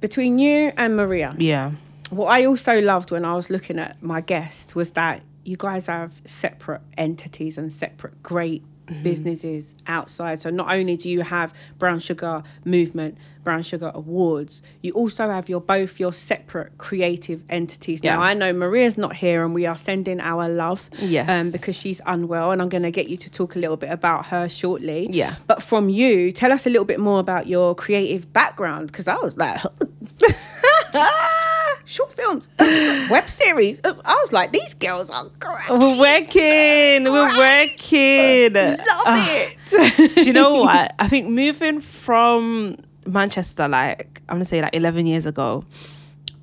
between you and Maria, Yeah. what I also loved when I was looking at my guests was that you guys have separate entities and separate great businesses outside. So not only do you have Brown Sugar Movement, Brown Sugar Awards, you also have your both your separate creative entities. Now I know Maria's not here and we are sending our love Yes. um, because she's unwell and I'm going to get you to talk a little bit about her shortly. Yeah. But from you, tell us a little bit more about your creative background because I was like short films, web series. I was like, these girls are great. We're working. We're working. Love Ah. it. Do you know what? I think moving from Manchester, like I'm gonna say like 11 years ago,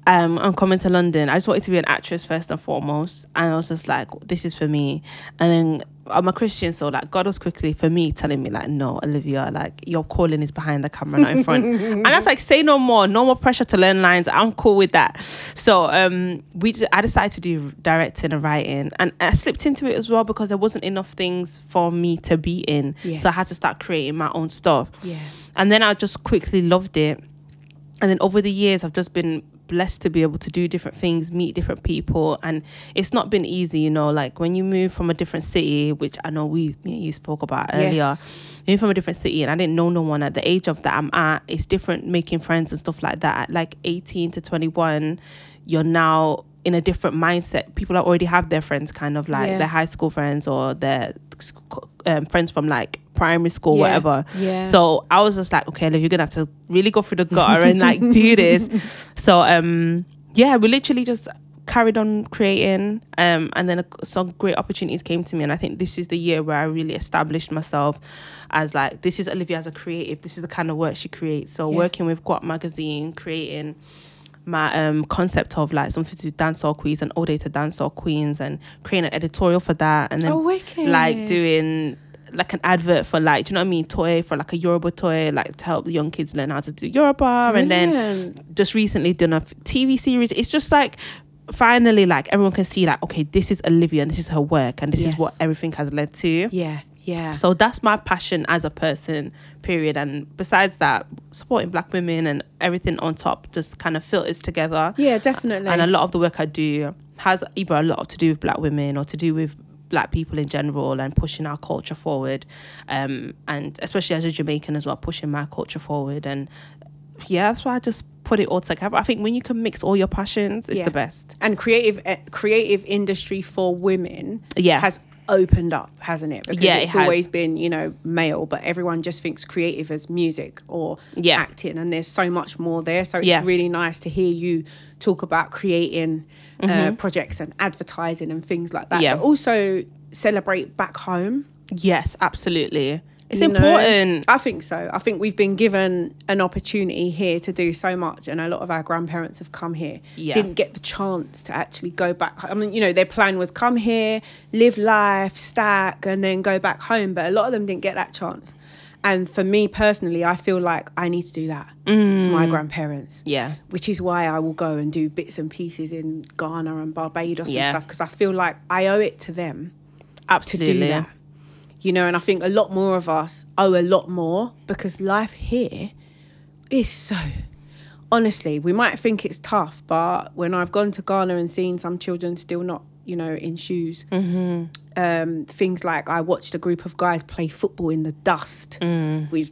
um, I'm coming to London. I just wanted to be an actress first and foremost, and I was just like, this is for me. And then I'm a Christian, so like God was quickly for me telling me like, no, Olivia, like your calling is behind the camera, not in front. and that's like, say no more, no more pressure to learn lines. I'm cool with that. So um, we, just, I decided to do directing and writing, and I slipped into it as well because there wasn't enough things for me to be in. So I had to start creating my own stuff. Yeah. And then I just quickly loved it. And then over the years, I've just been blessed to be able to do different things, meet different people. And it's not been easy, you know, like when you move from a different city, which I know we, me and you spoke about earlier. Yes. Moving from a different city and I didn't know no one at the age of that I'm at. It's different making friends and stuff like that. At like 18 to 21, you're now in a different mindset. People already have their friends, kind of like Yeah. their high school friends or their um, friends from like primary school, Yeah. whatever. Yeah. So I was just like, okay, look, you're gonna have to really go through the gutter and like do this. So um, yeah, we literally just carried on creating, um, and then a, some great opportunities came to me, and I think this is the year where I really established myself as like, this is Olivia as a creative. This is the kind of work she creates. So Yeah. working with Guap magazine, creating my um concept of like something to do dancehall queens and all day to dancehall queens and creating an editorial for that and then Oh, like doing like an advert for like do you know what I mean? Toy for like a Yoruba toy like to help the young kids learn how to do Yoruba and then just recently done a TV series. It's just like finally like everyone can see like okay this is Olivia and this is her work and this Yes. is what everything has led to. Yeah. Yeah. so that's my passion as a person, period. And besides that, supporting black women and everything on top just kind of filters together. yeah, definitely. And a lot of the work I do has either a lot to do with black women or to do with black people in general and pushing our culture forward. Um, and especially as a Jamaican as well, pushing my culture forward. And yeah, that's why I just put it all together. I think when you can mix all your passions, it's Yeah. the best. And creative eh, creative industry for women Yeah. has opened up, hasn't it? Because Yeah, it it's has. always been, you know, male, but everyone just thinks creative as music or Yeah. acting and there's so much more there. So it's Yeah. really nice to hear you talk about creating uh, projects and advertising and things like that. Mm-hmm. Yeah. But also celebrate back home. Yes, absolutely. It's you know? important. I think so. I think we've been given an opportunity here to do so much, and a lot of our grandparents have come here, Yeah. didn't get the chance to actually go back. I mean, you know, their plan was come here, live life, stack, and then go back home. But a lot of them didn't get that chance. And for me personally, I feel like I need to do that for my grandparents. Mm. Yeah. Which is why I will go and do bits and pieces in Ghana and Barbados Yeah. and stuff because I feel like I owe it to them to Absolutely. do that. You know, and I think a lot more of us owe a lot more because life here is so. Honestly, we might think it's tough, but when I've gone to Ghana and seen some children still not, you know, in shoes, um, things like I watched a group of guys play football in the dust with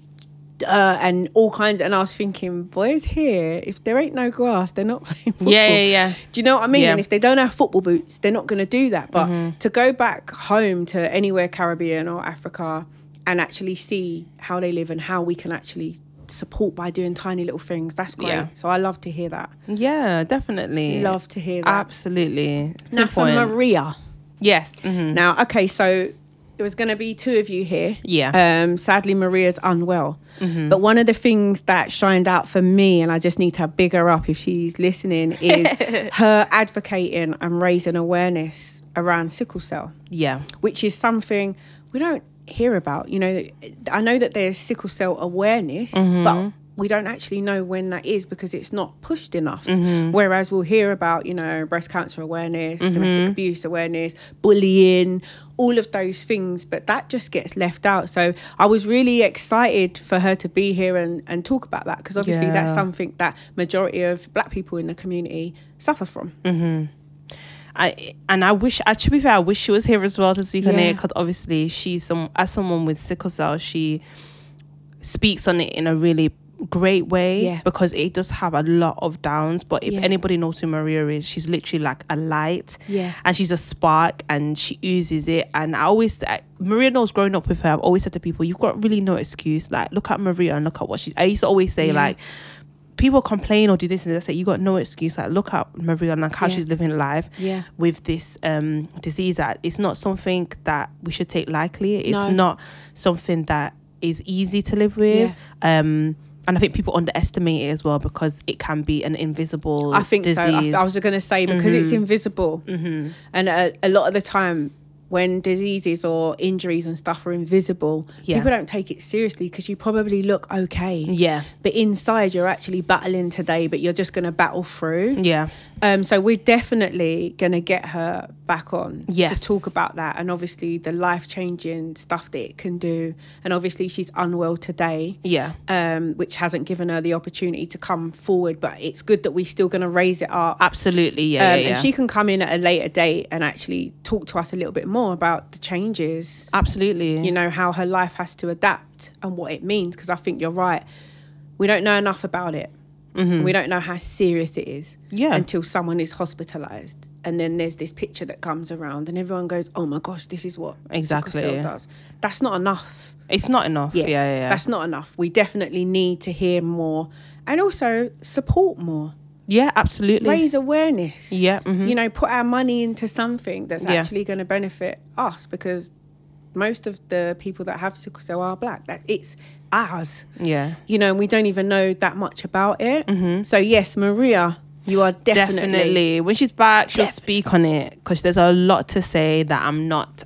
uh, and all kinds. And I was thinking, boys here, if there ain't no grass, they're not playing football. Yeah, yeah, yeah. Do you know what I mean? Yeah. And if they don't have football boots, they're not going to do that. But to go back home to anywhere Caribbean or Africa and actually see how they live and how we can actually support by doing tiny little things, that's great. Yeah. So I love to hear that. Yeah, definitely. Love to hear that. Absolutely. Now for. Maria. yes. mhm. Now, okay, so it was going to be two of you here. Yeah. Mm-hmm. Um, sadly, Maria's unwell. But one of the things that shined out for me, and I just need to big her up if she's listening, is her advocating and raising awareness around sickle cell, Yeah. which is something we don't hear about. You know, I know that there's sickle cell awareness, Mm-hmm. but we don't actually know when that is because it's not pushed enough. Mm-hmm. Whereas we'll hear about, you know, breast cancer awareness, Mm-hmm. domestic abuse awareness, bullying, all of those things, but that just gets left out. So I was really excited for her to be here and, and talk about that because obviously that's something that majority of black people in the community suffer from. Mm. I and I wish, fair, I wish she was here as well to speak on it because obviously she's some as someone with sickle cell, she speaks on it in a really great way Yeah. because it does have a lot of downs. But if Yeah. anybody knows who Maria is, she's literally like a light, Yeah. and she's a spark, and she oozes it. And I always, I, Maria knows growing up with her, I've always said to people, you've got really no excuse. Like, look at Maria and look at what she's. I used to always say Yeah. like people complain or do this and they say you got no excuse like look at Maria and like how Yeah. she's living life Yeah. with this um disease that it's not something that we should take lightly it's No. not something that is easy to live with um and I think people underestimate it as well because it can be an invisible I think disease. so. I, I was going to say because it's mm-hmm. invisible, mm-hmm. and a, a lot of the time when diseases or injuries and stuff are invisible, Yeah. people don't take it seriously because you probably look okay. Yeah. But inside, you're actually battling today, but you're just going to battle through. yeah Um, so we're definitely going to get her back on Yes. to talk about that and obviously the life changing stuff that it can do. And obviously, she's unwell today yeah um, which hasn't given her the opportunity to come forward. But it's good that we're still going to raise it up. absolutely yeah, Um, yeah, yeah. And she can come in at a later date and actually talk to us a little bit more about the changes, absolutely you know, how her life has to adapt and what it means. Because I think you're right. We don't know enough about it. We don't know how serious it is Mm-hmm. Yeah. until someone is hospitalized. And then there's this picture that comes around, and everyone goes, "Oh my gosh, this is what Exactly. cell does." That's not enough it's not enough yeah yeah, yeah. that's not enough. We definitely need to hear more and also support more. yeah absolutely Raise awareness. Yeah, mhm. You know, put our money into something that's Yeah. actually going to benefit us because most of the people that have sickle cell are black. That it's ours. yeah You know, and we don't even know that much about it. Mm-hmm. So yes, Maria, you are definitely, definitely. When she's back, she'll Def- speak on it because there's a lot to say that I'm not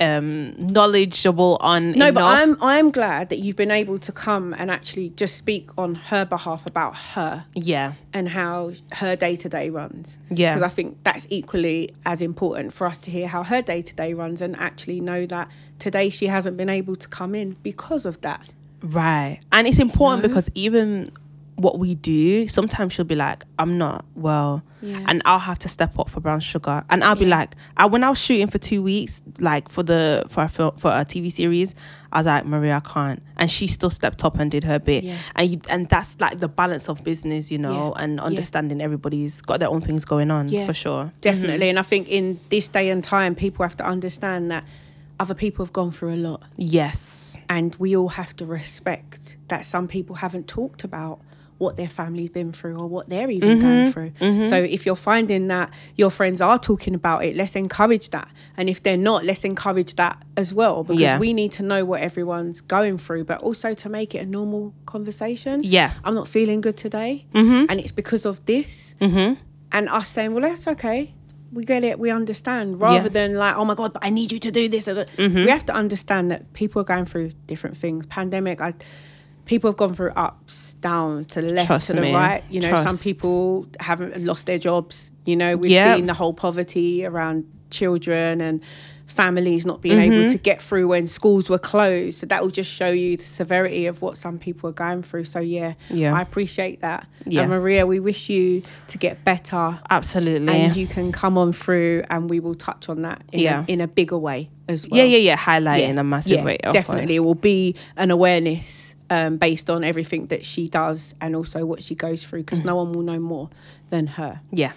um knowledgeable on. No, but. I'm I'm glad that you've been able to come and actually just speak on her behalf about her. yeah, and how her day to day runs. Yeah. Because I think that's equally as important for us to hear how her day to day runs and actually know that today she hasn't been able to come in because of that. right. And it's important because even what we do, sometimes she'll be like, I'm not well. Yeah. And I'll have to step up for brown sugar. And I'll be like, I when I was shooting for two weeks, like for the for a film for a TV series, I was like, Maria, I can't. And she still stepped up and did her bit. Yeah. And you, and that's like the balance of business, you know, Yeah. and Yeah. understanding everybody's got their own things going on Yeah. for sure. Mm-hmm. Definitely. And I think in this day and time, people have to understand that other people have gone through a lot. Yes. And we all have to respect that some people haven't talked about what their family's been through or what they're even mm-hmm. going through. Mm-hmm. So if you're finding that your friends are talking about it, let's encourage that. And if they're not, let's encourage that as well because Yeah. we need to know what everyone's going through, but also to make it a normal conversation. Yeah. I'm not feeling good today. Mm-hmm. And it's because of this. Mm-hmm. and us saying, "Well, that's okay. We get it. We understand." Rather Yeah. than like, "Oh my god, but I need you to do this." We have to understand that people are going through different things. Pandemic, I people have gone through ups, downs, to the left, Trust to the me. right. You know, some people haven't lost their jobs. You know, we've Yeah. seen the whole poverty around children and families not being Mm-hmm. able to get through when schools were closed. So that will just show you the severity of what some people are going through. So yeah, Yeah. I appreciate that. Yeah. And Maria, we wish you to get better Absolutely. and you can come on through and we will touch on that in, Yeah. a, in a bigger way as well. yeah, yeah, yeah. Highlighting a massive Yeah, way. definitely. It will be an awareness um, based on everything that she does and also what she goes through because no one will know more than her. Yeah.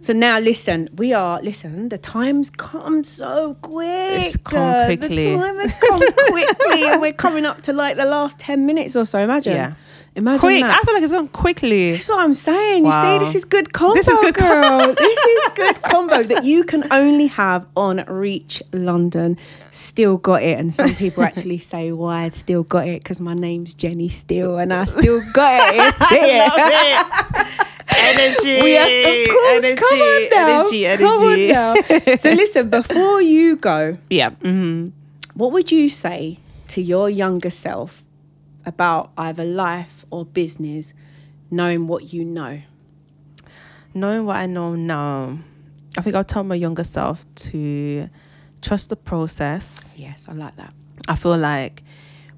So now, listen, we are, listen, the time's come so quick. It's come quickly. The time has come quickly and we're coming up to like the last 10 minutes or so. Imagine. Yeah. Imagine Quick. that. I feel like it's gone quickly. That's what I'm saying. Wow. You see, this is good combo, This is good girl. this is good combo that you can only have on Reach London. Steele Got It, and some people actually say why I still got it because my name's Jenni Steele, and I still got it. Yeah. Energy. We have, of course, energy, come on now. energy, energy. Come on now. So listen, before you go, Yeah. hmm what would you say to your younger self about either life or business, knowing what you know? Knowing what I know now, I think I'll tell my younger self to trust the process. Yes, I like that. I feel like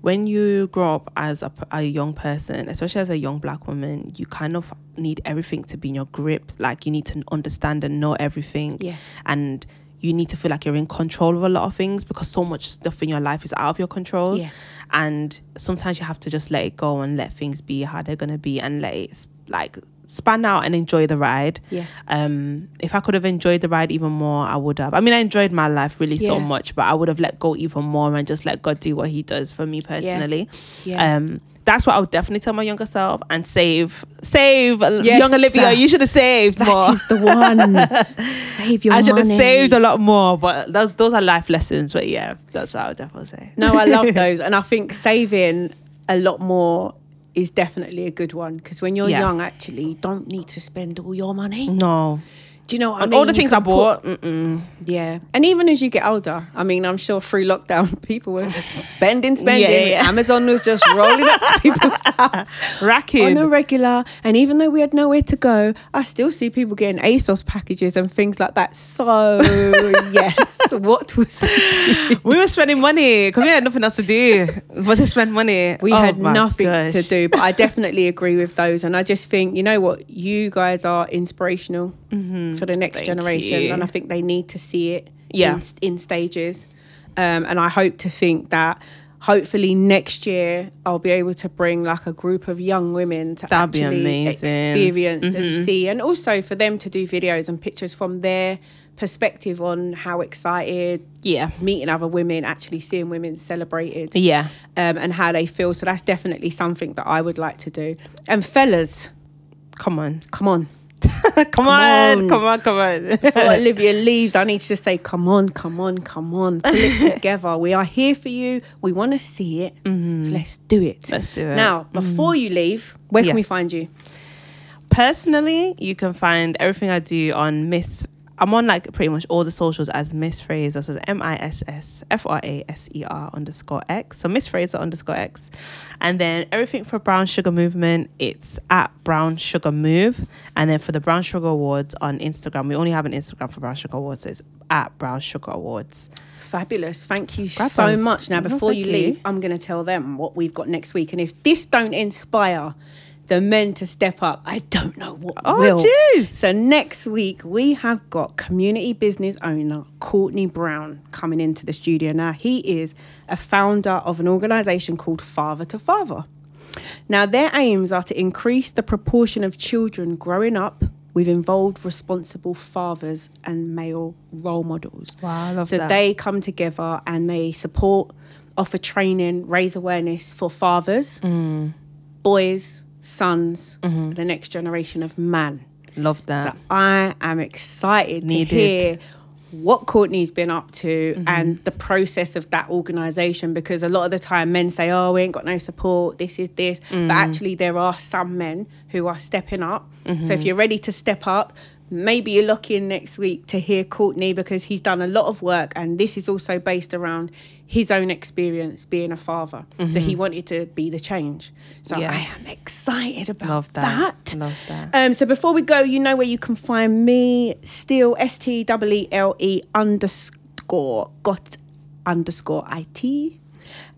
when you grow up as a young person, especially as a young black woman, you kind of need everything to be in your grip. Like you need to understand and know everything. Yeah. And you need to feel like you're in control of a lot of things because so much stuff in your life is out of your control. Yes. And sometimes you have to just let it go and let things be how they're gonna be and let it like span out and enjoy the ride. Yeah. Um, if I could have enjoyed the ride even more, I would have. I mean, I enjoyed my life really so much, but I would have let go even more and just let God do what He does for me personally. Yeah. Um, that's what I would definitely tell my younger self and save, save Yes, young Olivia. sir. You should have saved That more. is the one. Save your I should have saved a lot more, but those those are life lessons. But yeah, that's what I would definitely say. No, I love those, and I think saving a lot more is definitely a good one because when you're Yeah. young, actually, you don't need to spend all your money. No, Do you know what I mean? all the You things I can put- bought. Yeah, and even as you get older, I mean, I'm sure through lockdown, people were spending, spending. Yeah, yeah. Amazon was just rolling up to people's house racking. on a regular. And even though we had nowhere to go, I still see people getting ASOS packages and things like that. So yes, what was we we were spending money because we had nothing else to do but to spend money. We Oh had nothing gosh. to do, but I definitely agree with those. And I just think, you know what, you guys are inspirational for the next Thank generation, you. and I think they need to see it Yeah. in, in stages. Um, and I hope to think that hopefully next year I'll be able to bring like a group of young women to That'd actually amazing. Mm-hmm. experience and see, and also for them to do videos and pictures from their perspective on how excited Yeah. meeting other women, actually seeing women celebrated Yeah. um, and how they feel. So that's definitely something that I would like to do. And fellas, Come on. come on. Come, on. on. Come on. Come on. Before Olivia leaves, I need to just say, come on, come on, come on. Pull it together. We are here for you. We want to see it. So let's do it. Mm-hmm. Let's do it. Mm-hmm. Now, before you leave, where can we find you? Personally, you can find everything I do on Miss. I'm on like pretty much all the socials as Miss Fraser. So M I S S F R A S E R underscore X. So Miss Fraser underscore X. And then everything for Brown Sugar Movement, it's at Brown Sugar Move. And then for the Brown Sugar Awards on Instagram, we only have an Instagram for Brown Sugar Awards. So it's at Brown Sugar Awards. Fabulous. Thank you so much. Now, before thank you you. leave, I'm going to tell them what we've got next week. And if this don't inspire the men to step up, I don't know what Oh, will. jeez. So next week we have got community business owner Courtney Brown coming into the studio. Now he is a founder of an organisation called Father to Father. Now their aims are to increase the proportion of children growing up with involved responsible fathers and male role models. Wow, I love so that. they come together and they support, offer training, raise awareness for fathers, Mm. boys, sons, Mm-hmm. the next generation of man. Love that. So I am excited Needed. to hear what Courtney's been up to Mm-hmm. and the process of that organisation because a lot of the time men say, oh, we ain't got no support, this is this. Mm. But actually, there are some men who are stepping up. So Mm-hmm. if you're ready to step up, maybe you lock in next week to hear Courtney because he's done a lot of work and this is also based around his own experience being a father. So he wanted to be the change. So Mm-hmm. Yeah. I am excited about Love that. Love that. um, so before we go, you know where you can find me. Steele S T W E L E underscore got underscore it.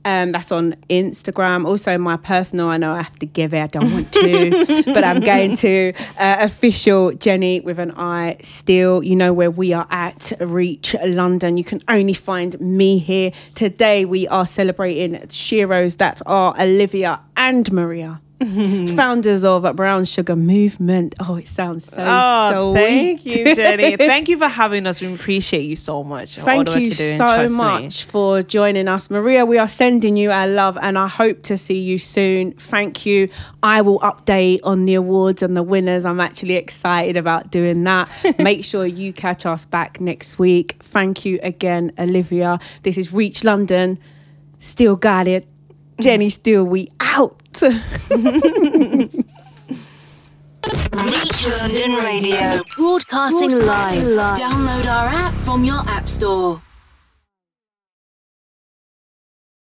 Um, that's on Instagram. Also, my personal. I know I have to give it. I don't want to, but I'm going to uh, official Jenni with an I. Still, you know where we are at. Reach London. You can only find me here today. We are celebrating Sheroes that are Olivia and Maria founders of a Brown Sugar Movement. Oh, it sounds so Oh, so thank you, Jenni. thank you for having us. We appreciate you so much. Thank you so trust me. much for joining us. Maria, we are sending you our love and I hope to see you soon. Thank you. I will update on the awards and the winners. I'm actually excited about doing that. Make sure you catch us back next week. Thank you again, Olivia. This is Reach London. Steele Got It. Jenni, still we out. Reach London Radio. Broadcasting live live. Download our app from your app store.